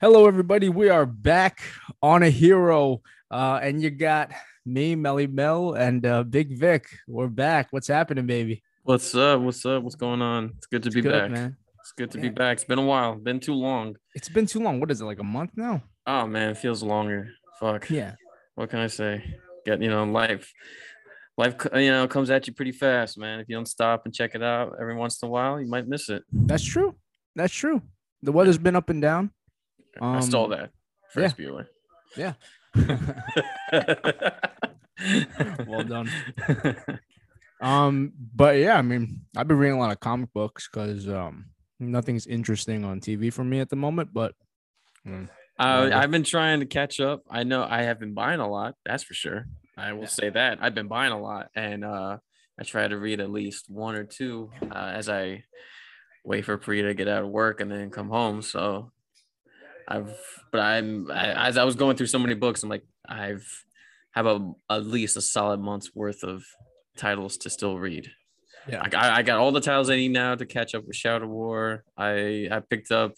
Hello, everybody. We are back on a hero, uh, and you got me, Melly Mel, and uh, Big Vic. We're back. What's happening, baby? What's up? What's up? What's going on? It's good to It's be good, back. man. It's good to Yeah. be back. It's been a while. Been too long. It's been too long. What is it, like a month now? Oh man, it feels longer. Fuck. Yeah, What can I say? Get you know, life, life, you know, comes at you pretty fast, man. If you don't stop and check it out every once in a while, you might miss it. that's true. That's true. The weather's been up and down. I stole Um, that. First Bueller. yeah. well done. Um, but yeah, I mean, I've been reading a lot of comic books because um, nothing's interesting on TV for me at the moment. But mm, Uh, I've been trying to catch up. I know I have been buying a lot. That's for sure. I will Yeah. say that I've been buying a lot, and uh, I try to read at least one or two uh, as I wait for Priya to get out of work and then come home. So I've, but I'm I, as I was going through so many books, I'm like I've have a at least a solid month's worth of titles to still read. Yeah. I got, I got all the titles I need now to catch up with Shadow War. I I picked up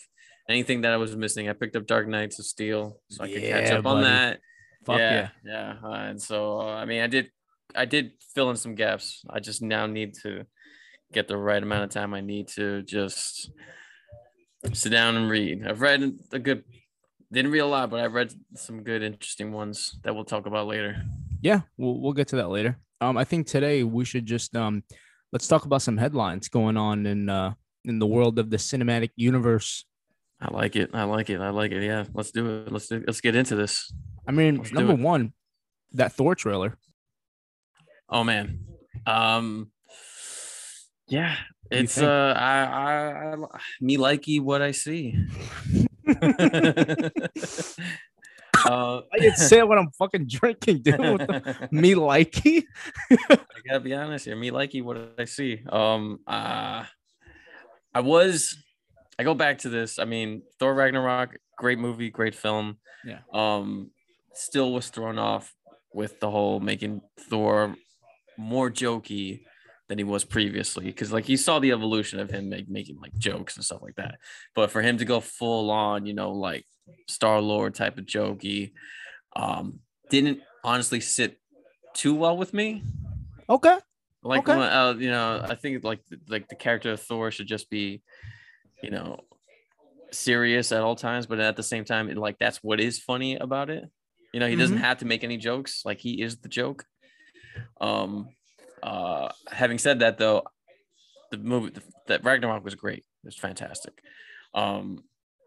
anything that I was missing. I picked up Dark Knights of Steel, so I could catch Yeah, up on that. fuck yeah. yeah, yeah. Uh, and so uh, I mean, I did I did fill in some gaps. I just now need to get the right amount of time I need to just sit down and read. I've read a good didn't read a lot, but I've read some good interesting ones that we'll talk about later. Yeah, we'll we'll get to that later. Um, I think today we should just um, let's talk about some headlines going on in uh in the world of the cinematic universe. I like it. I like it. I like it. Yeah, let's do it. Let's do. Let's get into this. I mean, Let's number one, that Thor trailer. Oh man. Um yeah, it's think? uh I, I I me likey what I see. uh, I didn't say when I'm fucking drinking, dude. What the- me likey. I gotta be honest here. Me likey what I see. Um uh I was I go back to this. I mean, Thor Ragnarok, great movie, great film. Yeah. Um still was thrown off with the whole making Thor more jokey than he was previously because like you saw the evolution of him make, making like jokes and stuff like that. But for him to go full on you know like star lord type of jokey um didn't honestly sit too well with me. Okay. like Okay. uh, you know i think like like the character of thor should just be you know serious at all times but at the same time it, like that's what is funny about it. You know he doesn't have to make any jokes. Like he is the joke. Um uh having said that though the movie that ragnarok was great. It was fantastic. Um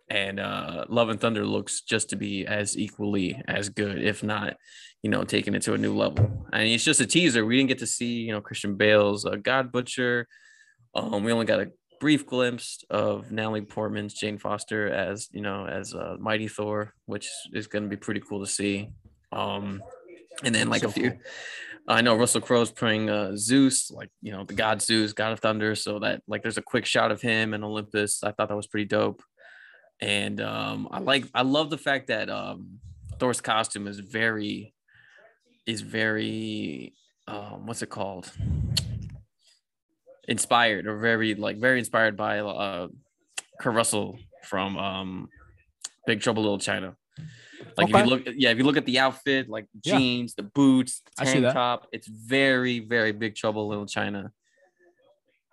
and uh love and thunder looks just to be as equally as good if not you know taking it to a new level. And it's just a teaser. We didn't get to see you know christian bale's uh, god butcher. Um we only got a brief glimpse of natalie portman's jane foster as you know as uh, mighty thor which is going to be pretty cool to see. Um and then like So a few cool. I know Russell Crowe's playing uh, Zeus, like you know the god Zeus, god of thunder. So that like there's a quick shot of him and Olympus. I thought that was pretty dope, and um, I like I love the fact that um, Thor's costume is very is very um, what's it called inspired or very like very inspired by uh, Kurt Russell from um, Big Trouble Little China. Like if you look, yeah, if you look at the outfit, like Yeah. jeans, the boots, the tank top, it's very, very big trouble Little China.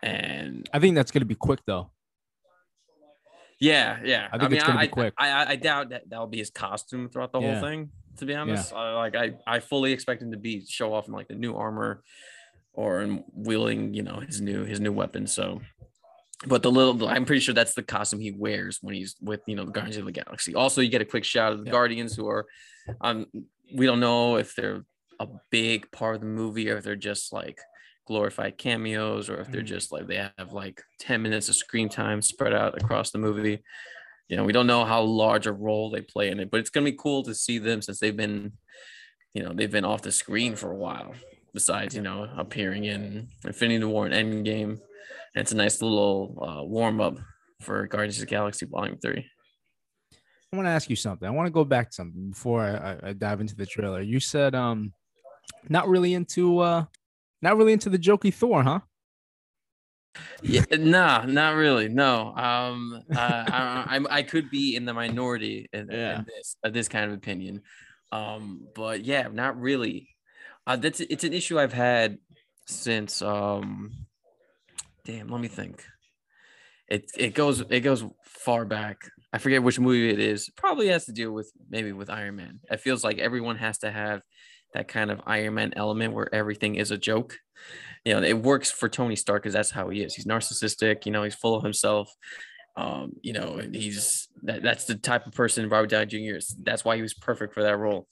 And I think that's gonna be quick though. yeah, yeah. I think it's gonna I, be quick. I, I, I doubt that that'll be his costume throughout the Yeah. whole thing. To be honest, I, like I, I fully expect him to be show off in like the new armor, or in wielding, you know, his new his new weapon. So, but the little, I'm pretty sure that's the costume he wears when he's with you know the Guardians of the Galaxy. Also, you get a quick shot of the Yeah. Guardians who are, um, we don't know if they're a big part of the movie or if they're just like glorified cameos or if they're Mhm. just like they have like 10 minutes of screen time spread out across the movie you know we don't know how large a role they play in it but it's going to be cool to see them since they've been you know they've been off the screen for a while besides you know appearing in infinity war and endgame and it's a nice little uh, warm-up for guardians of the galaxy volume 3 I want to ask you something. I want to go back to something before I, I, dive into the trailer. You said um, not really into uh, not really into the jokey Thor, huh? Yeah, nah, not really. No, um, uh, I, I, I could be in the minority in, Yeah. in this uh, this kind of opinion, um, but yeah, not really. Uh, that's it's an issue I've had since um, damn. Let me think. It it goes it goes far back. I forget which movie it is. Probably has to do with maybe with Iron Man. It feels like everyone has to have that kind of Iron Man element where everything is a joke. You know, it works for Tony Stark because that's how he is. He's narcissistic. You know, he's full of himself. Um, you know, and he's that, that's the type of person Robert Downey Jr. is. That's why he was perfect for that role.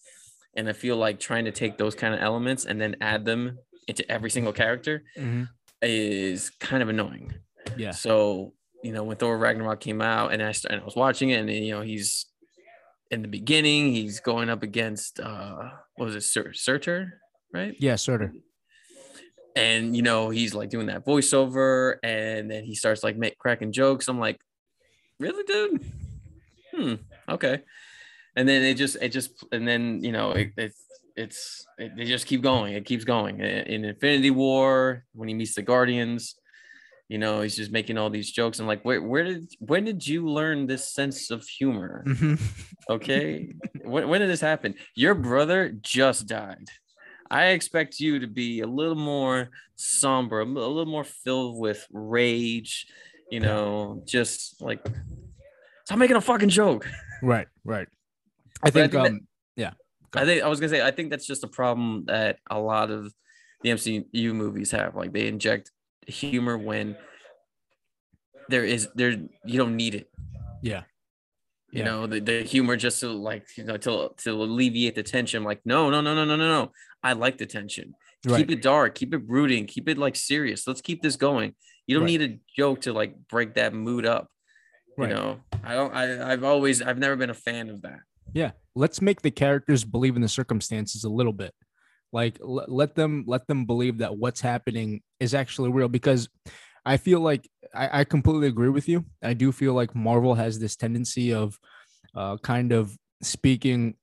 And I feel like trying to take those kind of elements and then add them into every single character is kind of annoying. Yeah. So, you know, when Thor Ragnarok came out and I started, and I was watching it and you know, he's in the beginning, he's going up against uh what was it, Sur- Surtur, right? Yeah, sort of. And you know, he's like doing that voiceover and then he starts like make cracking jokes. I'm like, really, dude? Hmm, okay. And then it just it just and then you know it, it's it's it, they just keep going. It keeps going. In in Infinity War, when he meets the Guardians, you know, he's just making all these jokes. I'm like, where where did when did you learn this sense of humor? Mhm. Okay. when, when did this happen? Your brother just died. I expect you to be a little more somber, a little more filled with rage, you know, just like stop making a fucking joke. Right, right. I But I think, think um I think I was gonna say I think that's just a problem that a lot of the MCU movies have. Like they inject humor when there is there you don't need it. yeah. you Yeah. know the, the humor just to like you know to to alleviate the tension like no no no no no no no i like the tension Right. keep it dark keep it brooding keep it like serious let's keep this going you don't Right. need a joke to like break that mood up you know i don't i i've always i've never been a fan of that Yeah, let's make the characters believe in the circumstances a little bit. Like l- let them let them believe that what's happening is actually real because I feel like I, I completely agree with you. I do feel like Marvel has this tendency of uh kind of speaking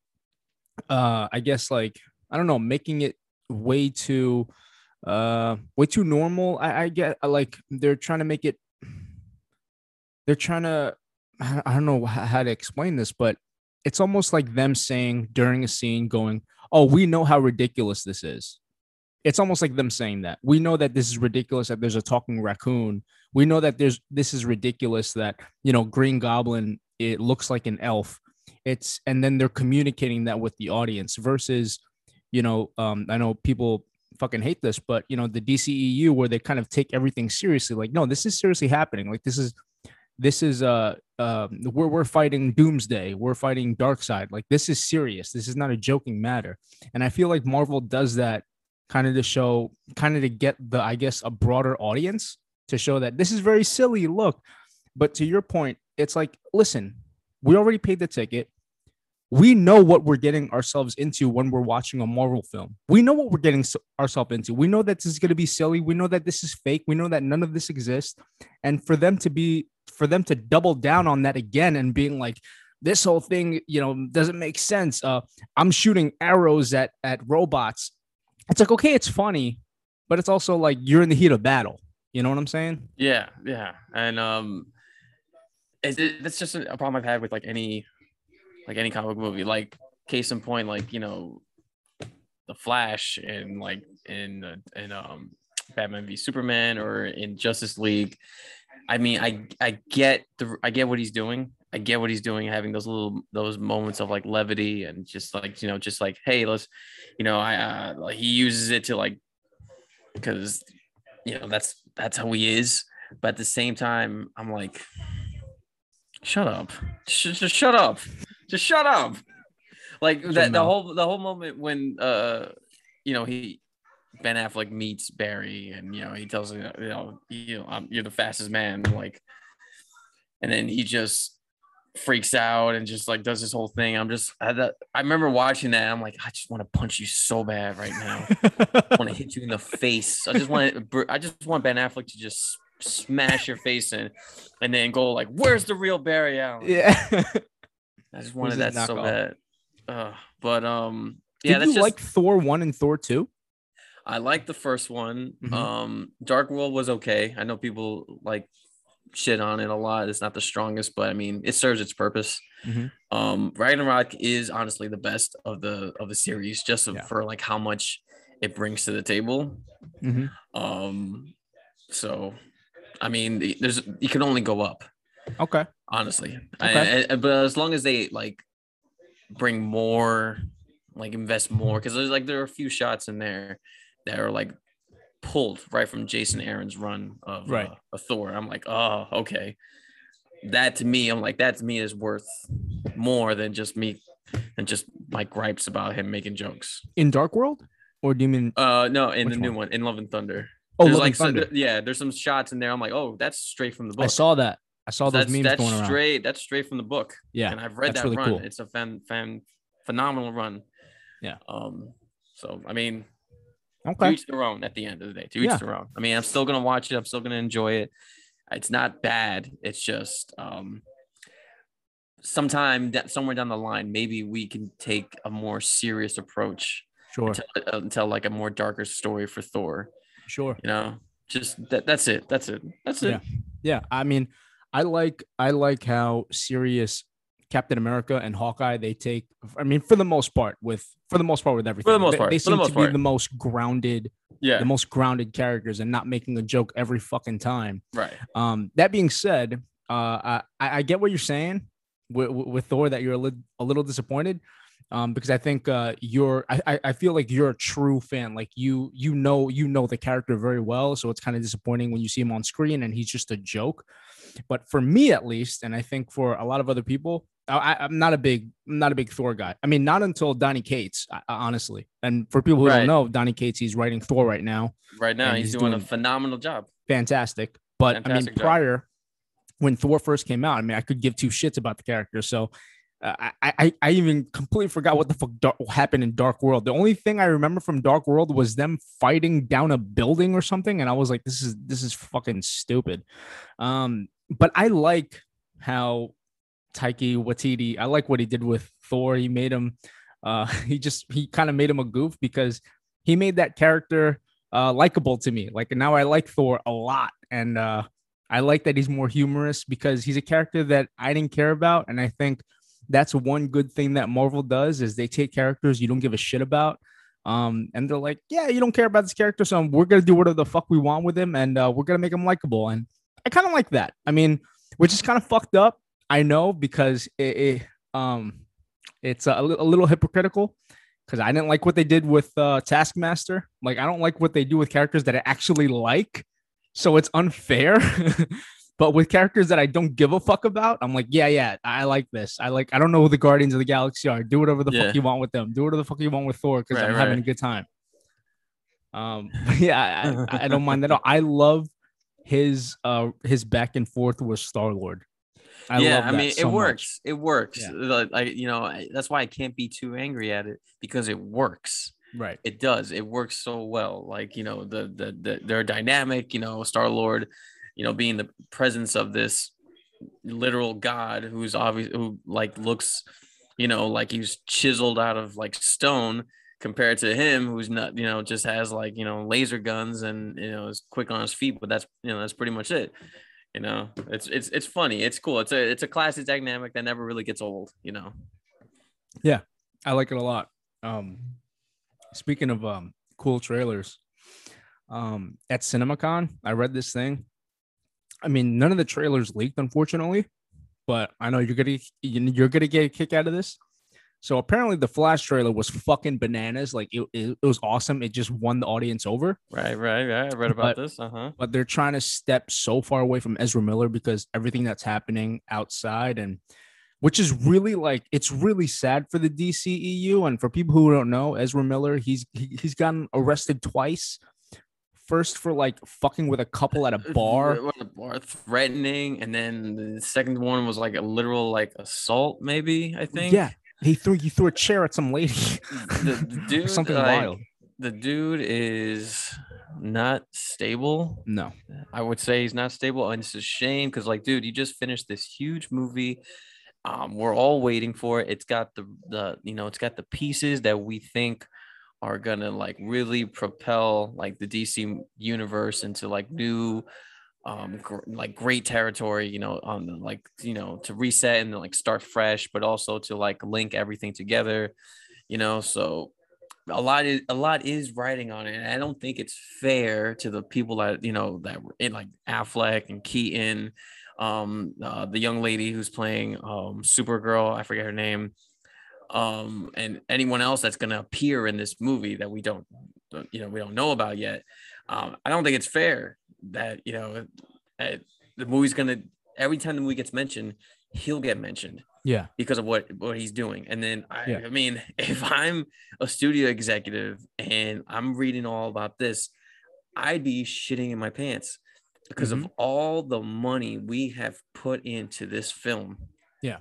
uh I guess like I don't know, making it way too uh way too normal. I, I get like they're trying to make it they're trying to I I don't know how to explain this, but it's almost like them saying during a scene, going, Oh, we know how ridiculous this is. It's almost like them saying that. We know that this is ridiculous that there's a talking raccoon. We know that there's this is ridiculous that, you know, Green Goblin, it looks like an elf. It's and then they're communicating that with the audience versus, you know, um, I know people fucking hate this, but you know, the DCEU where they kind of take everything seriously, like, no, this is seriously happening. Like this is this is uh um we're we're fighting doomsday. We're fighting dark side like this is serious. This is not a joking matter. And i feel like marvel does that kind of to show kind of to get the i guess a broader audience to show that this is very silly look. But to your point it's like listen we already paid the ticket. We know what we're getting ourselves into when we're watching a marvel film. We know what we're getting ourselves into. We know that this is going to be silly. We know that this is fake. We know that none of this exists. And for them to be for them to double down on that again and being like this whole thing you know doesn't make sense. Uh i'm shooting arrows at at robots. It's like okay it's funny but it's also like you're in the heat of battle. You know what i'm saying? Yeah yeah. And um is it, that's just a problem i've had with like any like any comic movie. Like case in point like you know the flash and like in uh, in um batman v superman or in justice league i mean i i get the i get what he's doing. I get what he's doing having those little those moments of like levity and just like you know just like hey let's you know i uh like he uses it to like because you know that's that's how he is. But at the same time i'm like shut up. Just, just shut up. Just shut up. Like that the whole the whole moment when uh you know he ben affleck meets barry and you know he tells him you know you know I'm, you're the fastest man like and then he just freaks out and just like does this whole thing i'm just i, I remember watching that i'm like i just want to punch you so bad right now I want to hit you in the face. I just want I just want Ben Affleck to just smash your face in, and then go like, "Where's the real Barry Allen?" yeah I just wanted that so knockoff? bad. Uh, but um, yeah, did that's you just like thor 1 and thor 2 I like the first one. Mhm. Um, Dark World was okay. I know people like shit on it a lot. It's not the strongest, but I mean, it serves its purpose. Mhm. Um, Ragnarok is honestly the best of the of the series, just Yeah. for like how much it brings to the table. Mhm. Um, so I mean, there's you can only go up, Okay. honestly. I- I- but as long as they like bring more, like invest more, because there's like there are a few shots in there that are like pulled right from Jason Aaron's run of Right. uh, of Thor. I'm like, oh, okay. That to me, I'm like, that to me is worth more than just me and just my gripes about him making jokes. In Dark World, or do you mean? Uh, no, in the new one? in Love and Thunder. oh, there's Love like and so- Thunder. yeah, there's some shots in there. I'm like, oh, that's straight from the book. I saw that. I saw those that's memes that's going around. straight. That's straight from the book. Yeah, and I've read that really run. cool. It's a fan fan phenomenal run. Yeah. Um. So I mean, to each their own. At the end of the day, to each Yeah. their own. I mean, I'm still gonna watch it. I'm still gonna enjoy it. It's not bad. It's just um. Sometime that somewhere down the line, maybe we can take a more serious approach Sure. uh, and tell like a more darker story for Thor. Sure. You know, just that. That's it. That's it. That's it. Yeah. Yeah. I mean, I like I like how serious Captain America and Hawkeye they take. I mean, for the most part, with for the most part with everything. For the most They- part, they, for the seem most to part. be the most grounded, Yeah. the most grounded characters, and not making a joke every fucking time. Right. Um, that being said, uh, I, I get what you're saying with, with Thor that you're a, li- a little disappointed. Um, because I think uh, you're, I- I feel like you're a true fan. Like you, you know, you know the character very well. So it's kind of disappointing when you see him on screen and he's just a joke. But for me, at least, and I think for a lot of other people, I, I'm not a big, I'm not a big Thor guy. I mean, not until Donny Cates, honestly. And for people who Right. don't know, Donny Cates, he's writing Thor right now Right now, he's, he's doing, a phenomenal job. fantastic. But I mean, job. prior when Thor first came out, I mean, I could give two shits about the character. So uh, I, I I even completely forgot what the fuck dark, happened in Dark World. The only thing I remember from Dark World was them fighting down a building or something, and I was like, this is this is fucking stupid. Um, but I like how Taika Waititi. I like what he did with Thor. He made him. Uh, he just he kind of made him a goof because he made that character uh likable to me. Like now I like Thor a lot, and uh I like that he's more humorous because he's a character that I didn't care about, and I think that's one good thing that Marvel does is they take characters you don't give a shit about. Um, and they're like, yeah, you don't care about this character, so we're gonna do whatever the fuck we want with him, and uh, we're gonna make him likable. And I kind of like that. I mean, which is kind of fucked up, I know, because it, it um, it's a, a little hypocritical because I didn't like what they did with uh, Taskmaster. Like, I don't like what they do with characters that I actually like, so it's unfair. but with characters that I don't give a fuck about, I'm like, yeah, yeah, I like this. I like. I don't know who the Guardians of the Galaxy are. Do whatever the Yeah. fuck you want with them. Do whatever the fuck you want with Thor because Right, I'm having a good time. Um, yeah, I, I don't mind that at all. I love his uh his back and forth with Star Lord. I yeah, I mean, so it works. It works. Yeah. Like, you know, I, that's why I can't be too angry at it because it works. Right. It does. It works so well. Like you know, the the, the their dynamic. You know, Star Lord. You know, being the presence of this literal god who's obvious who like looks, you know, like he's chiseled out of like stone compared to him who's not you know just has like you know laser guns and you know is quick on his feet but that's you know that's pretty much it you know it's it's it's funny it's cool it's a it's a classic dynamic that never really gets old you know Yeah, I like it a lot. Um, speaking of um cool trailers, um, at CinemaCon, I read this thing. I mean, none of the trailers leaked, unfortunately, but I know you're gonna you're gonna get a kick out of this. So apparently, the Flash trailer was fucking bananas. Like it, it, it was awesome. It just won the audience over. right right right. I read about But- this. Uh-huh. but they're trying to step so far away from Ezra Miller because everything that's happening outside and which is really like it's really sad for the DCEU and for people who don't know Ezra Miller he's he, he's gotten arrested twice. First for like fucking with a couple at a bar. A bar threatening and then the second one was like a literal like assault maybe i think. Yeah he threw he threw a chair at some lady the, the dude something like, wild the dude is not stable no I would say he's not stable, and it's a shame because, like, dude, you just finished this huge movie. Um, we're all waiting for it. It's got the the you know, it's got the pieces that we think are gonna like really propel like the DC universe into like new um gr- like great territory you know on the like you know to reset and like start fresh but also to like link everything together you know? So a lot is a lot is writing on it and i don't think it's fair to the people that you know that were in like affleck and keaton um uh, the young lady who's playing um supergirl i forget her name um and anyone else that's going to appear in this movie that we don't you know we don't know about yet um i don't think it's fair that you know uh, the movie's to every time the movie gets mentioned he'll get mentioned Yeah. because of what what he's doing. And then I, Yeah. I mean, if I'm a studio executive and I'm reading all about this, I'd be shitting in my pants because of all the money we have put into this film. Yeah.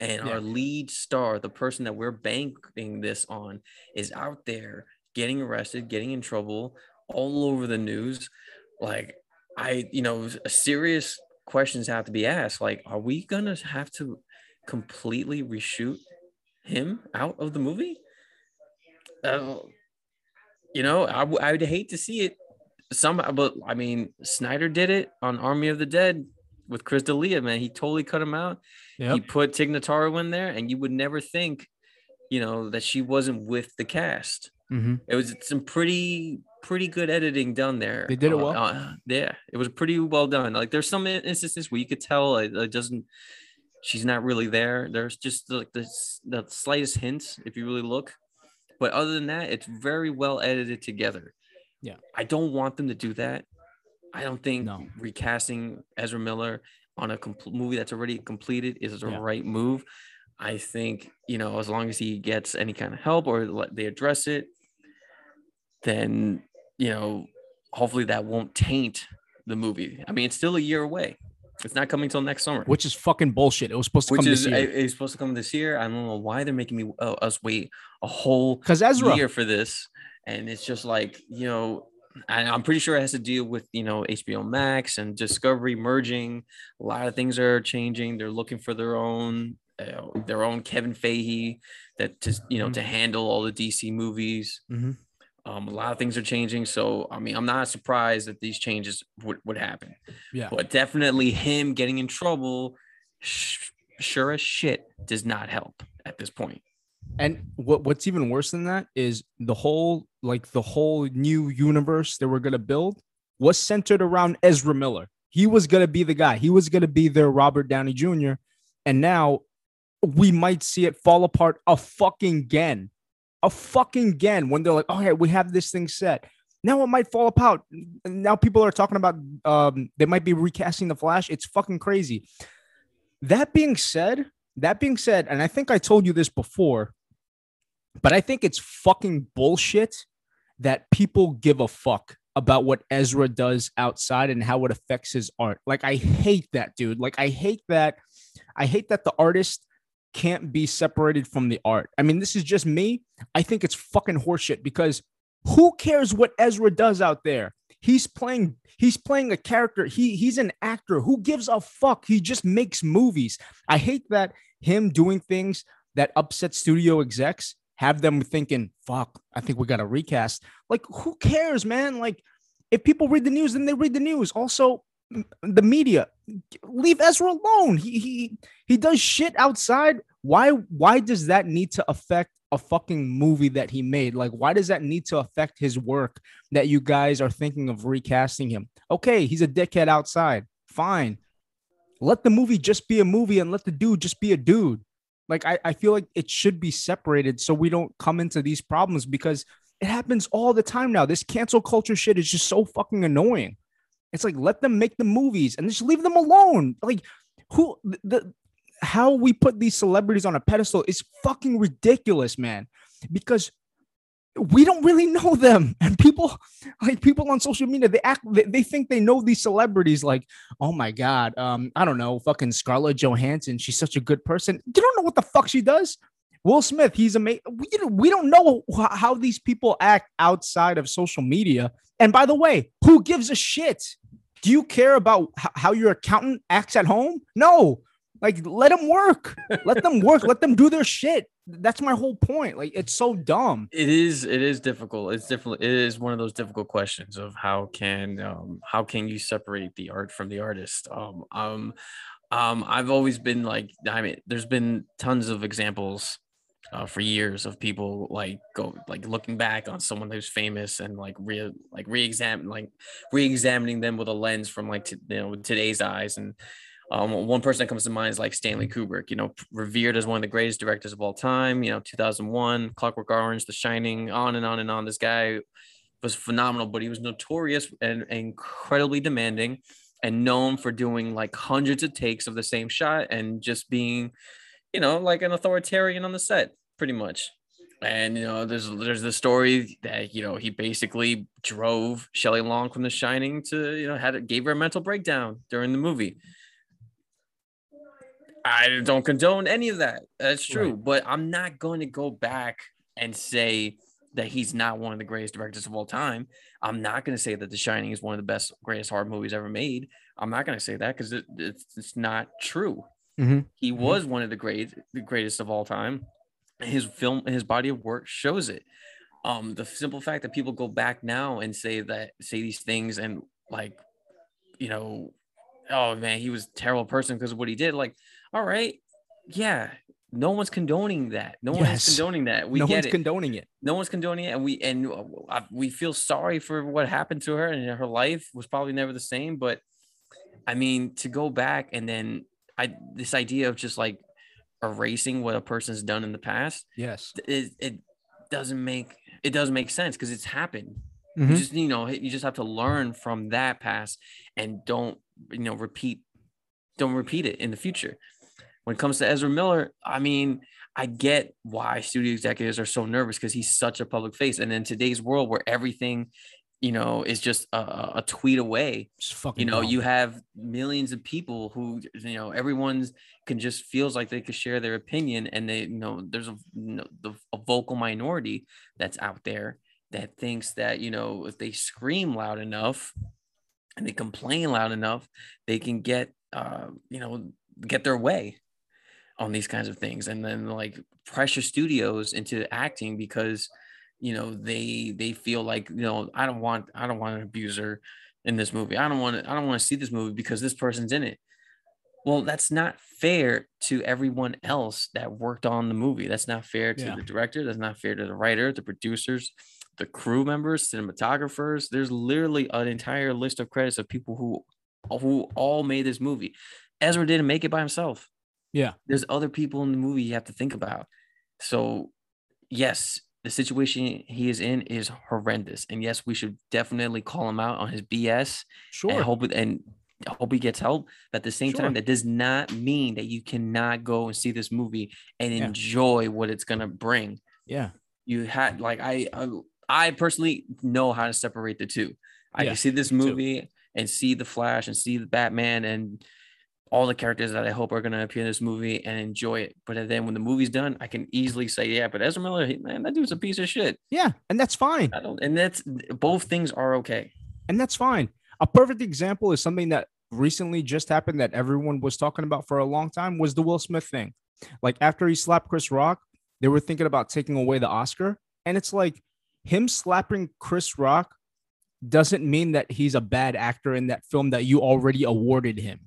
And Yeah. our lead star, the person that we're banking this on, is out there getting arrested, getting in trouble, all over the news. Like, I, you know, serious questions have to be asked. Like, are we gonna have to completely reshoot him out of the movie? Uh, you know, I, w- I would hate to see it. Some, but I mean, Snyder did it on Army of the Dead with Chris D'Elia. Man, he totally cut him out. He put Tig Notaro in there, and you would never think, you know, that she wasn't with the cast. Hmm It was some pretty pretty good editing done there. They did it Uh, well. uh, yeah, it was pretty well done. Like there's some instances where you could tell it, it doesn't. She's not really there. There's just like this the slightest hints if you really look, but other than that, it's very well edited together. Yeah. I don't want them to do that. I don't think No. recasting Ezra Miller on a movie that's already completed is the Yeah. right move. I think you know as long as he gets any kind of help or they address it, then you know hopefully that won't taint the movie. I mean, it's still a year away. It's not coming till next summer. Which is fucking bullshit. It was supposed to Which come is this year. it's supposed to come this year. I don't know why they're making me uh, us wait a whole Because Ezra. year for this, and it's just like you know, I'm pretty sure it has to deal with you know HBO Max and Discovery merging. A lot of things are changing. They're looking for their own uh, their own Kevin Feige that to you know Mhm. to handle all the DC movies. Mhm. Um, a lot of things are changing, so I mean, I'm not surprised that these changes would, would happen. Yeah. But definitely him getting in trouble, sh- sure as shit, does not help at this point. And what what's even worse than that is the whole like the whole new universe that we're gonna build was centered around Ezra Miller. He was gonna be the guy. He was gonna be their Robert Downey Jr. And now we might see it fall apart a fucking again, a fucking again when they're like, "Okay, we have this thing set." Now it might fall apart. Now people are talking about um they might be recasting the Flash. It's fucking crazy. That being said, that being said, and I think I told you this before, but I think it's fucking bullshit that people give a fuck about what Ezra does outside and how it affects his art. Like I hate that, dude. Like I hate that. I hate that the artist can't be separated from the art. I mean, this is just me. I think it's fucking horseshit because who cares what Ezra does out there? He's playing he's playing a character. He he's an actor. Who gives a fuck? He just makes movies. I hate that him doing things that upset studio execs have them thinking, fuck, I think we got to recast. Like, who cares, man? Like, if people read the news, then they read the news. Also, the media, leave Ezra alone. He he he does shit outside. Why why does that need to affect a fucking movie that he made? Like, why does that need to affect his work that you guys are thinking of recasting him? Okay, he's a dickhead outside. Fine. Let the movie just be a movie and let the dude just be a dude. Like I, I feel like it should be separated so we don't come into these problems because it happens all the time now. This cancel culture shit is just so fucking annoying. It's like let them make the movies and just leave them alone. Like who the, how we put these celebrities on a pedestal is fucking ridiculous, man. Because we don't really know them and people like people on social media they act they, they think they know these celebrities like oh my god um i don't know fucking scarlett johansson she's such a good person you don't know what the fuck she does will smith he's amazing we, we don't know how these people act outside of social media and by the way who gives a shit do you care about how your accountant acts at home no Like, let them work. let them work. Let them do their shit. That's my whole point. Like, it's so dumb. It is. It is difficult. It's difficult. It is one of those difficult questions of how can um how can you separate the art from the artist. Um um um. I've always been like. I mean, there's been tons of examples uh, for years of people like go like looking back on someone who's famous and like re like re-examine like re-examining them with a lens from like you know today's eyes and um, one person that comes to mind is like Stanley Kubrick, you know, revered as one of the greatest directors of all time. You know, 2001, Clockwork Orange, The Shining, on and on and on. This guy was phenomenal, but he was notorious and incredibly demanding and known for doing like hundreds of takes of the same shot and just being, you know, like an authoritarian on the set pretty much. And you know, there's there's the story that you know he basically drove Shelley Long from The Shining to you know had it gave her a mental breakdown during the movie. I don't condone any of that. That's true, right. but I'm not going to go back and say that he's not one of the greatest directors of all time. I'm not going to say that The Shining is one of the best, greatest horror movies ever made. I'm not going to say that because it, it's, it's not true. Mm-hmm. He mm-hmm. was one of the great, the greatest of all time his film his body of work shows it um the simple fact that people go back now and say that say these things and like you know oh man he was a terrible person because of what he did like all right yeah no one's condoning that no yes. one's condoning that we no get one's it. condoning it no one's condoning it and we and uh, we feel sorry for what happened to her and her life was probably never the same but i mean to go back and then i this idea of just like erasing what a person's done in the past yes. it, it doesn't make it doesn't make sense because it's happened. Mm-hmm. you just you know you just have to learn from that past and don't you know repeat don't repeat it in the future. When it comes to ezra miller i mean i get why studio executives are so nervous because he's such a public face. And in today's world where everything you know, is just a, a tweet away. you know, dumb. you have millions of people who, you know, everyone's can just feels like they could share their opinion, and they, you know, there's a, you know, the, a vocal minority that's out there that thinks that you know if they scream loud enough and they complain loud enough, they can get, uh, you know, get their way on these kinds of things, and then like pressure studios into acting because you know they they feel like you know i don't want i don't want an abuser in this movie. I don't want to i don't want to see this movie because this person's in it. Well that's not fair to everyone else that worked on the movie. That's not fair to yeah. the director. That's not fair to the writer the producers the crew members cinematographers. There's literally an entire list of credits of people who who all made this movie. Ezra didn't make it by himself. Yeah. There's other people in the movie you have to think about. So yes the situation he is in is horrendous. And yes, we should definitely call him out on his BS. Sure. And hope and hope he gets help. But at the same sure. time, that does not mean that you cannot go and see this movie and yeah. enjoy what it's gonna bring. Yeah. You had like I I, I personally know how to separate the two. I yeah, can see this movie too. and see the Flash and see the Batman and all the characters that I hope are going to appear in this movie and enjoy it. But then when the movie's done, I can easily say, yeah, but Ezra Miller, man, that dude's a piece of shit. Yeah, and that's fine. and that's both things are okay. And that's fine. A perfect example is something that recently just happened that everyone was talking about for a long time was the Will Smith thing. Like after he slapped Chris Rock, they were thinking about taking away the Oscar. And it's like him slapping Chris Rock doesn't mean that he's a bad actor in that film that you already awarded him.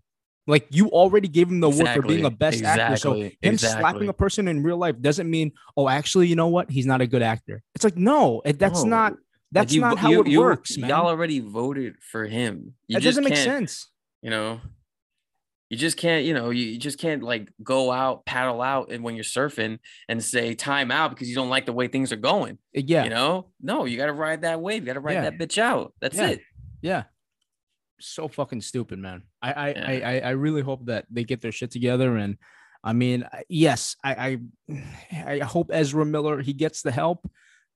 Like you already gave him the exactly. award for being a best exactly. actor. So him exactly. slapping a person in real life doesn't mean, oh, actually, you know what? He's not a good actor. It's like, no, that's no. not that's like you, not how you, it you, works, man. Y'all already voted for him. You that doesn't make sense. You know, you just can't, you know, you, just can't like go out, paddle out, and when you're surfing and say time out because you don't like the way things are going. Uh, yeah. You know, no, you got to ride that wave. You got to ride yeah. that bitch out. That's yeah. it. Yeah so fucking stupid, man. I I, yeah. I I really hope that they get their shit together. And I mean, yes, I I, I hope Ezra Miller he gets the help,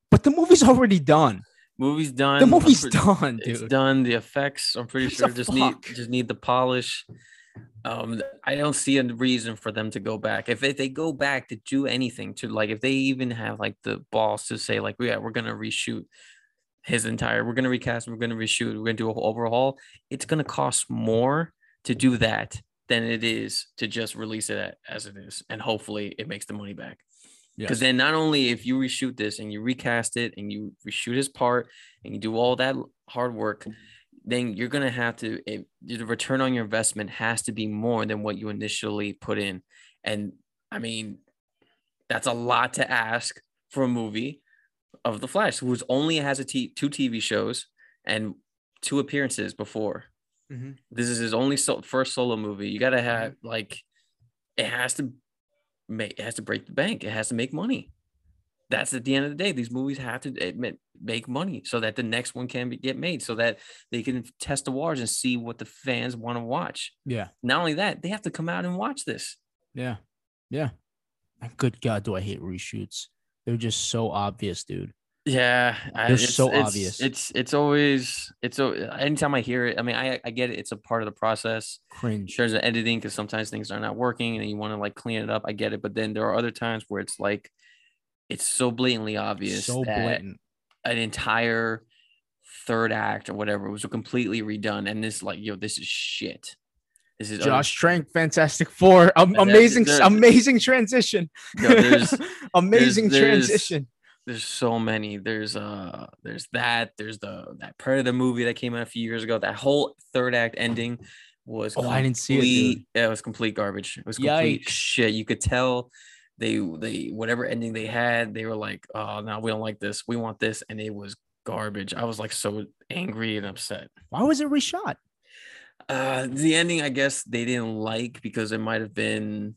but the movie's already done. Movie's done. The movie's pretty, done, dude. It's done. The effects, I'm pretty sure, just fuck? need just need the polish. Um, I don't see a reason for them to go back. If, if they go back to do anything, to like, if they even have like the balls to say like, yeah, we're gonna reshoot his entire we're going to recast we're going to reshoot we're going to do a whole overhaul it's going to cost more to do that than it is to just release it as it is, and hopefully it makes the money back. Yes. Because then not only if you reshoot this and you recast it and you reshoot his part and you do all that hard work, then you're gonna have to it, the return on your investment has to be more than what you initially put in. And I mean, that's a lot to ask for a movie of the Flash, who's only has a t- two TV shows and two appearances before. Mhm. This is his only so- first solo movie. You gotta have Mm-hmm. like, it has to make it has to break the bank. It has to make money. That's at the end of the day. These movies have to admit, make money so that the next one can be, get made, so that they can test the waters and see what the fans want to watch. Yeah. Not only that, they have to come out and watch this. Yeah. Yeah. Good God, do I hate reshoots? They're just so obvious, dude. Yeah, They're it's- so it's- obvious. It's it's always it's so anytime I hear it. I mean, I I get it. It's a part of the process. Cringe. There's an editing because sometimes things are not working and you want to like clean it up. I get it, but then there are other times where it's like it's so blatantly obvious So that blatant. an entire third act or whatever was completely redone, and this like yo, this is shit. This is Josh Trank, Fantastic Four. Um, amazing, there's- amazing transition. Yo, there's- amazing there's- transition. there's so many there's uh there's that there's the that part of the movie that came out a few years ago that whole third act ending was Oh, I didn't see it, dude. yeah, it was complete garbage it was complete Yikes. shit you could tell they they whatever ending they had they were like oh no we don't like this we want this and it was garbage i was like so angry and upset Why was it reshot? Uh the ending i guess they didn't like because it might have been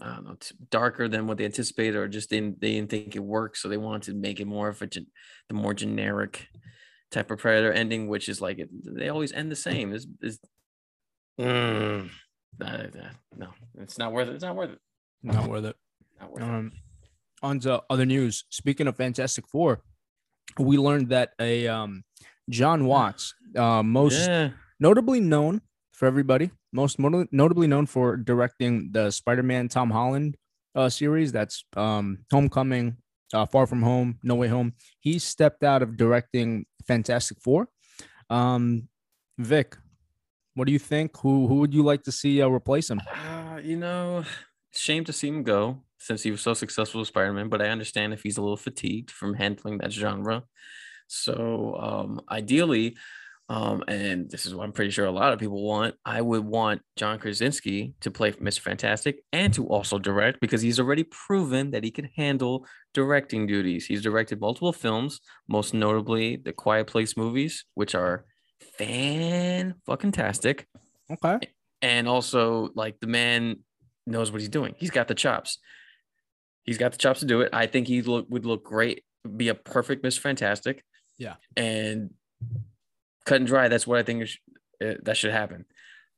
I don't know, darker than what they anticipated, or just didn't they didn't think it worked, so they wanted to make it more of a gen- the more generic type of predator ending, which is like it, they always end the same. Is is mm, uh, no, it's not worth it. It's not worth it. Not worth it. Not worth it. Um, on to other news. Speaking of Fantastic Four, we learned that a um, Jon Watts, uh, most Yeah, notably known for everybody, most mo- notably known for directing the Spider-Man Tom Holland uh, series. That's um, Homecoming, uh, Far From Home, No Way Home. He stepped out of directing Fantastic Four. Um, Vic, what do you think? Who who would you like to see uh, replace him? uh, you know, shame to see him go since he was so successful with Spider-Man, but I understand if he's a little fatigued from handling that genre. So um, ideally, um, and this is what I'm pretty sure a lot of people want, I would want John Krasinski to play Mr. Fantastic and to also direct because he's already proven that he can handle directing duties. He's directed multiple films, most notably the Quiet Place movies, which are fan fucking tastic Okay. and also like the man knows what he's doing. He's got the chops. He's got the chops to do it. I think he look would look great, be a perfect Mr. Fantastic. Yeah. and cut and dry. That's what I think is, uh, that should happen.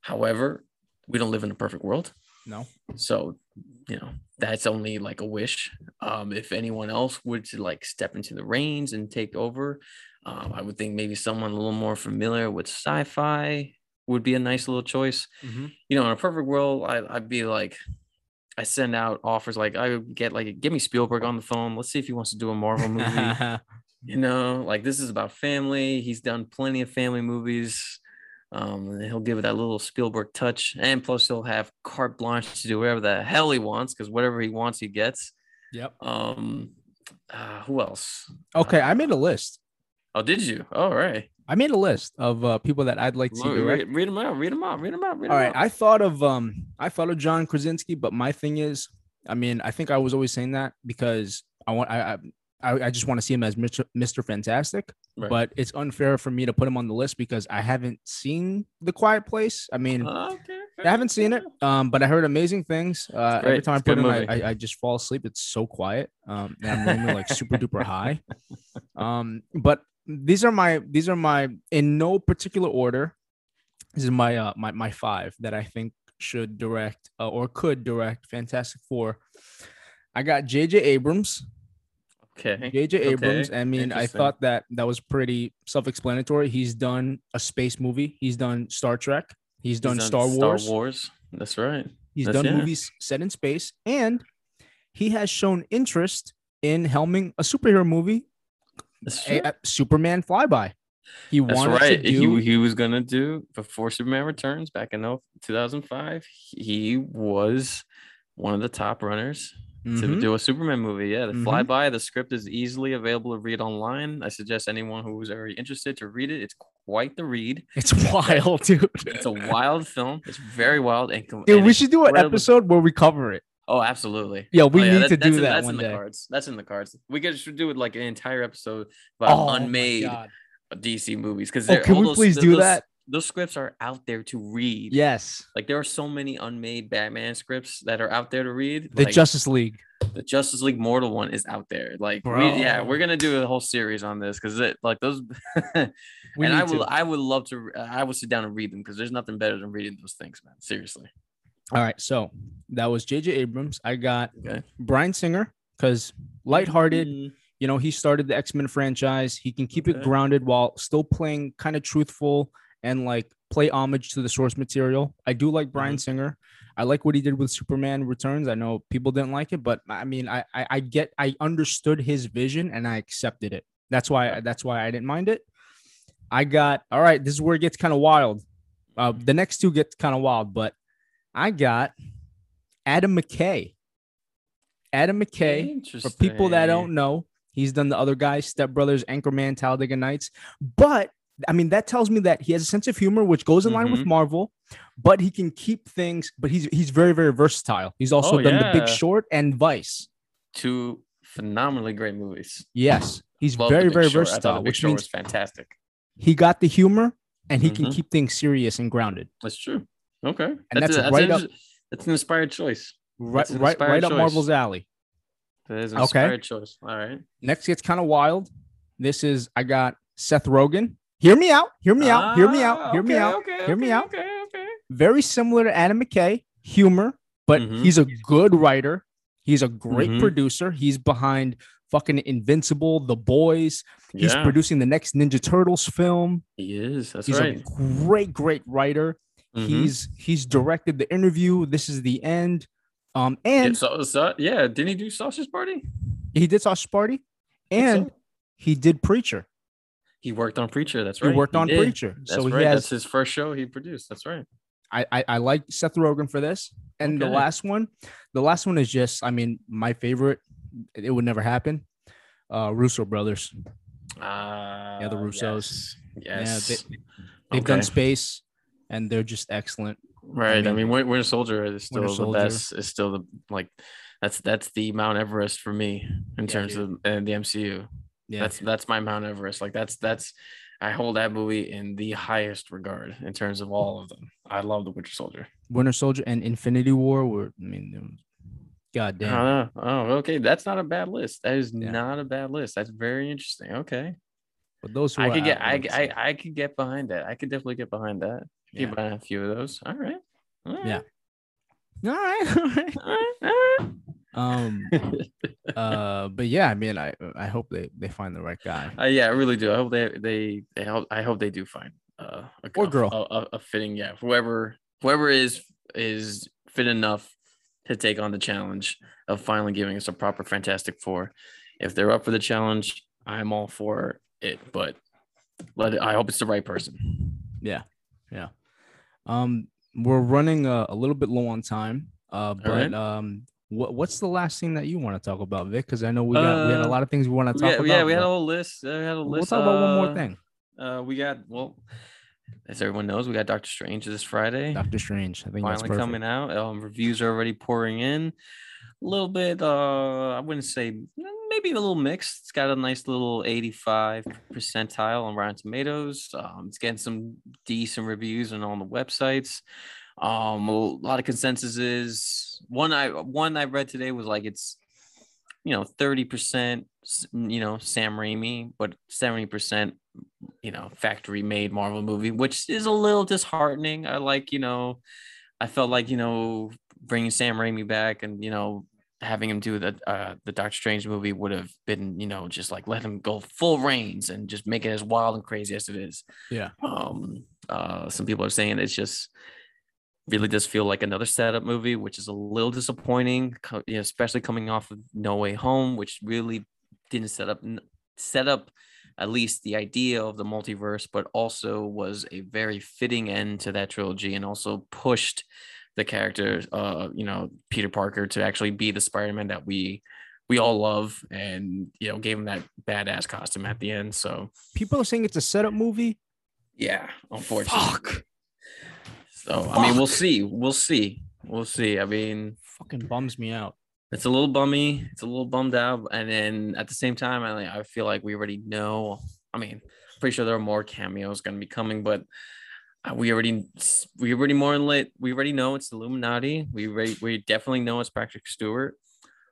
However, we don't live in a perfect world, No. so you know that's only like a wish. Um, if anyone else would to like step into the reins and take over, um, I would think maybe someone a little more familiar with sci-fi would be a nice little choice you know, in a perfect world, I, I'd be like, I send out offers like I would get like, give me Spielberg on the phone. Let's see if he wants to do a Marvel movie. you know, like this is about family. He's done plenty of family movies. Um, he'll give it that little Spielberg touch, and plus he'll have carte blanche to do whatever the hell he wants because whatever he wants, he gets. yep. Um, uh, who else? Okay, I Uh, made a list. Oh, did you? All right. I made a list of uh, people that I'd like to see Read, direct. read, read them out. Read them out. Read them out. Read All 'em right, out. I thought of um, I thought of John Krasinski, but my thing is, I mean, I think I was always saying that because I want, I, I, I I just want to see him as Mr. Mr. Fantastic. Right. But it's unfair for me to put him on the list because I haven't seen The Quiet Place. I mean, okay. I haven't seen it, um, but I heard amazing things. Uh, every time I It's a put it. I, I, I just fall asleep. It's so quiet. Um, and I'm normally like super duper high. Um, but these are my these are my in no particular order. This is my uh my my five that I think should direct uh, or could direct Fantastic Four. I got J.J. Abrams. Okay. J.J. Abrams. Okay, I mean, I thought that that was pretty self-explanatory. He's done a space movie. He's done Star Trek. He's He's done, Star Wars. Star Wars. That's right. He's That's- done yeah. movies set in space, and he has shown interest in helming a superhero movie, a, a Superman flyby. He That's wanted right. to do. He he was gonna do before Superman Returns back in oh- 2005. He was one of the top runners to Mhm. do a Superman movie. Yeah, the Mhm. flyby. The script is easily available to read online. I suggest anyone who is very interested to read it. It's quite the read. It's wild, dude. It's a wild film. It's very wild and, Dude, and we should do an episode where we cover it. Oh, absolutely. Yeah, we Oh, need that- to do in, that That's one in the day. cards. That's in the cards. We could should do it like an entire episode about Oh unmade DC movies because Oh, can we please do that? Those scripts are out there to read. Yes, Like there are so many unmade Batman scripts that are out there to read. the like, Justice League. the Justice League Mortal one is out there. Like we, yeah, we're gonna do a whole series on this because it like those. And I will, to. I would love to. I would sit down and read them because there's nothing better than reading those things, man. Seriously. All right, so that was J.J. Abrams. I got Okay. Bryan Singer because lighthearted. Mm, You know, he started the X Men franchise. He can keep it grounded while still playing kind of truthful and like play homage to the source material. I do like Bryan Mm-hmm. Singer. I like what he did with Superman Returns. I know people didn't like it, but I mean, I, I I get I understood his vision and I accepted it. That's why that's why I didn't mind it. I got all right. This is where it gets kind of wild. Uh, the next two get kind of wild, but I got Adam McKay. Adam McKay. For people that don't know, he's done the other guys, Step Brothers, Anchorman, Talladega Nights. But I mean, that tells me that he has a sense of humor, which goes in line with Mhm. Marvel. But he can keep things. But he's he's very very versatile. He's also Oh, done The Big. Short and Vice. two phenomenally great movies. Yes, he's Love very very Short. Versatile, which Short means fantastic. he got the humor and he can Mhm. keep things serious and grounded. That's true. Okay, And that's a- right an up- That's an inspired choice. Right That's an right inspired right up. Marvel's alley. That is an Okay. inspired choice. All right. Next gets kind of wild. This is I got Seth Rogen. Hear me out. Hear me out. Hear me out. Ah, Hear me out. Okay, Hear me okay, out. Okay. Okay. very similar to Adam McKay, humor, but Mhm. he's a good writer. He's a great Mhm. producer. He's behind fucking Invincible, The Boys. He's yeah, producing the next Ninja Turtles film. he is. That's He's right. a great, great writer. Mhm. He's he's directed the interview. This is the end. Um, Yeah, and so, so, yeah, didn't he do Sausage Party? he did Sausage Party, and so. he did Preacher. He worked on Preacher. That's right. He worked on. Preacher, That's so he right. has. That's his first show he produced. That's right. I, I I like Seth Rogen for this. And the last one, the last one is just, I mean, my favorite. It would never happen. Uh, Russo brothers. Uh, yeah, the Russos. Yes. yes. They've Okay. done space, and they're just excellent. Right. I mean, mean, Win- Winter Soldier is still Winter the Soldier. best. Is still the like, that's that's the Mount Everest for me in Yeah, terms dude. of uh, the MCU. Yeah, That's that's my Mount Everest. Like that's that's I hold that movie in the highest regard in terms of all of them. I love the Winter Soldier. Winter Soldier and Infinity War were. I mean, God damn. Oh, okay. That's not a bad list. That is Yeah. not a bad list. That's very interesting. Okay. but those who I could get I, I I could get behind that. I could definitely get behind that. Yeah. Get behind a few of those. All right. All right. Yeah. All right. All right. All right. All Um. Uh. But yeah, I mean, I I hope they they find the right guy. Uh, yeah, I really do. I hope they they, they hope, I hope they do find uh, a Or girl. a, a, a fitting yeah whoever whoever is is fit enough to take on the challenge of finally giving us a proper Fantastic Four. If they're up for the challenge, I'm all for it. But let it, I hope it's the right person. Yeah, yeah. Um, we're running a, a little bit low on time. Uh, but right. um, what what's the last thing that you want to talk about, Vic? Because I know we got we had a Uh, lot of things we want to talk Yeah, about. yeah, we had a whole list. Uh, we had a list. we'll talk about one uh, more thing. Uh, we got well, as everyone knows, we got Doctor Strange this Friday. Doctor Strange. I think finally coming out. Um, reviews are already pouring in. A little bit, uh, I wouldn't say maybe a little mixed. It's got a nice little 85 percentile on Rotten Tomatoes. Um, it's getting some decent reviews and on the websites. Um, a lot of consensus is one I one I read today was like it's you know 30 percent you know Sam Raimi, but 70 percent you know factory made Marvel movie, which is a little disheartening. I like you know I felt like you know bringing Sam Raimi back and you know having him do the uh, the Doctor Strange movie would have been you know just like let him go full reins and just make it as wild and crazy as it is. Yeah. Um. Uh. Some people are saying it's just really does feel like another setup movie, which is a little disappointing. You know, especially coming off of No Way Home, which really didn't set up set up at least the idea of the multiverse, but also was a very fitting end to that trilogy and also pushed the character, uh, you know, Peter Parker to actually be the Spider-Man that we we all love and you know gave him that badass costume at the end. So people are saying it's a setup movie. Yeah, unfortunately. Fuck. So Fuck. I mean, we'll see. We'll see. We'll see. I mean, fucking bums me out. It's a little bummy. It's a little bummed out, and then at the same time, I I feel like we already know. I mean, pretty sure there are more cameos going to be coming, but uh, we already we already more in lit. We already know it's Illuminati. We already, we definitely know it's Patrick Stewart.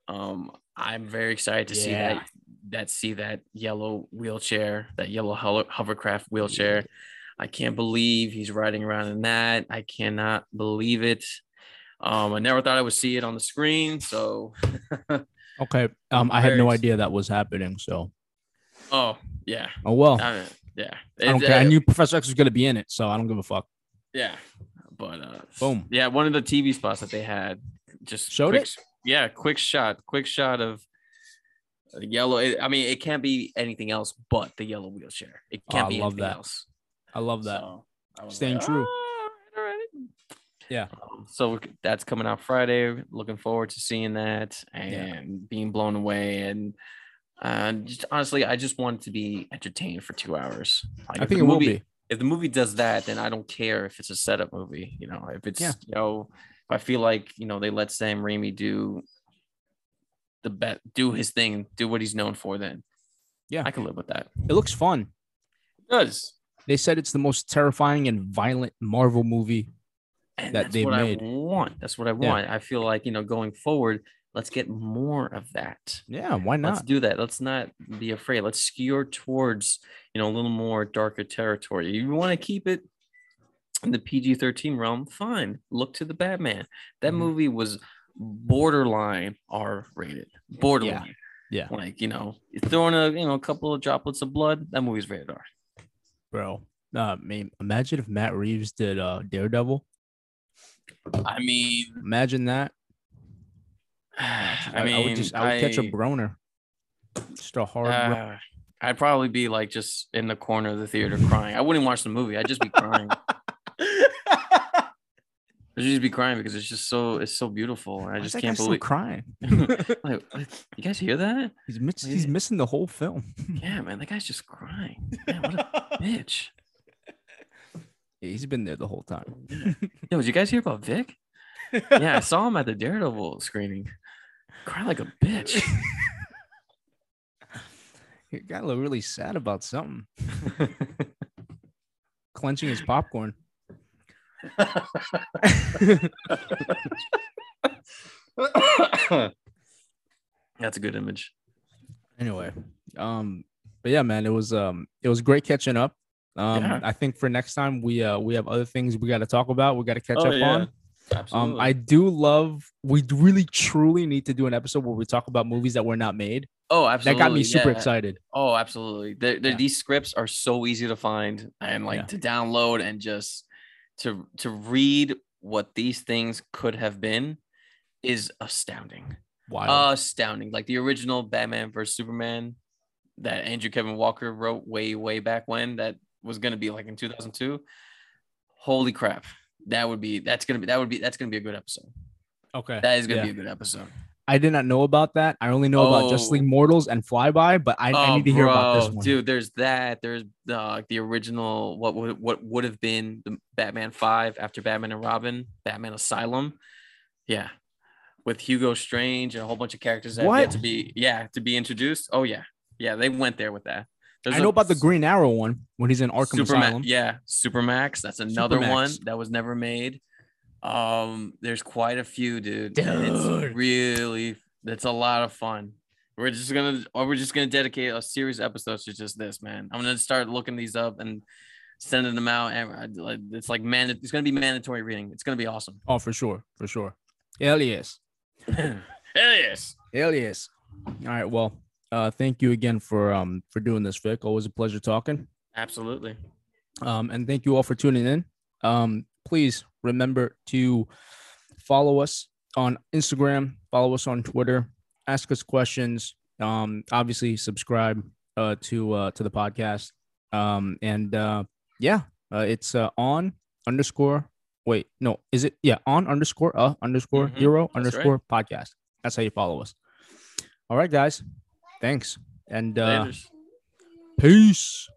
Um, I'm very excited to yeah. see that that see that yellow wheelchair, that yellow hovercraft wheelchair. I can't believe he's riding around in that. I cannot believe it. Um, I never thought I would see it on the screen. So okay. Um, I had no idea that was happening. So oh yeah. Oh well. I mean, yeah. I don't care. I knew Professor X was gonna be in it, so I don't give a fuck. Yeah. But uh boom. Yeah, one of the TV spots that they had just showed quick, it. Yeah, quick shot, quick shot of yellow. I mean, it can't be anything else but the yellow wheelchair. It can't oh, be anything that. else. I love that. So Staying like, true. Oh, yeah. Um, so that's coming out Friday. Looking forward to seeing that and yeah. being blown away. And uh, just honestly, I just want to be entertained for two hours. Like I think it movie, will be. If the movie does that, then I don't care if it's a setup movie. You know, if it's yeah. you know, if I feel like you know they let Sam Raimi do the bet, do his thing, do what he's known for, then yeah, I can live with that. It looks fun. It does. They said it's the most terrifying and violent Marvel movie and that they made. That's what I want. That's what I want. Yeah. I feel like you know going forward, let's get more of that. Yeah, why not? Let's do that. Let's not be afraid. Let's skewer towards you know a little more darker territory. You want to keep it in the PG thirteen realm? Fine. Look to the Batman. That mm-hmm. movie was borderline R rated. Borderline. Yeah. yeah. Like you know, throwing a you know a couple of droplets of blood. That movie's rated R bro. Uh, I mean, imagine if Matt Reeves did uh Daredevil. I mean, imagine that. I, I mean, I would just I would I, catch a broner. Just a hard. Uh, I'd probably be like just in the corner of the theater crying. I wouldn't watch the movie. I'd just be crying. I'd just be crying because it's just so it's so beautiful. I just can't believe crying. like, you guys hear that? He's miss, he's missing the whole film. yeah, man, that guy's just crying. Man, what a bitch. Yeah, he's been there the whole time. Yo, did you guys hear about Vic? yeah, I saw him at the Daredevil screening. Cry like a bitch. he got a little really sad about something. Clenching his popcorn. That's a good image. Anyway, um, but yeah, man, it was um, it was great catching up. Um, yeah. I think for next time we uh we have other things we got to talk about. We got to catch oh, up yeah. on. Absolutely. Um, I do love. We really truly need to do an episode where we talk about movies that were not made. Oh, absolutely. That got me super yeah. excited. Oh, absolutely. The, the, yeah. These scripts are so easy to find and like yeah. to download and just to to read what these things could have been is astounding. Wow. Astounding. Like the original Batman versus Superman that Andrew Kevin Walker wrote way, way back when that was gonna be like in 2002. Holy crap. That would be that's gonna be that would be that's gonna be a good episode. Okay. That is gonna yeah. be a good episode. I did not know about that. I only know oh. about Just League Mortals and Flyby, but I, oh, I need to hear about this one. Dude, there's that. There's uh, the original what would what would have been the Batman Five after Batman and Robin, Batman Asylum. Yeah, with Hugo Strange and a whole bunch of characters that what? to be yeah to be introduced. Oh yeah, yeah, they went there with that. There's I know a, about the Green Arrow one when he's in Arkham Superma- Asylum. Yeah, Supermax. That's another Supermax. one that was never made. Um, there's quite a few, dude. dude. It's really, that's a lot of fun. We're just gonna, or we're just gonna dedicate a series of episodes to just this, man. I'm gonna start looking these up and sending them out. And it's like man, it's gonna be mandatory reading. It's gonna be awesome. Oh, for sure, for sure. Hell yes. Hell yes. Hell yes. All right. Well, uh, thank you again for um for doing this, Vic. Always a pleasure talking. Absolutely. Um, and thank you all for tuning in. Um, please remember to follow us on Instagram, follow us on Twitter, ask us questions. Um, obviously, subscribe uh, to uh, to the podcast. Um, and uh, yeah, uh, it's uh, on underscore. Wait, no, is it? Yeah, on underscore uh underscore Mhm, hero that's underscore podcast. That's how you follow us. All right, guys. Thanks. And uh, Laters. peace.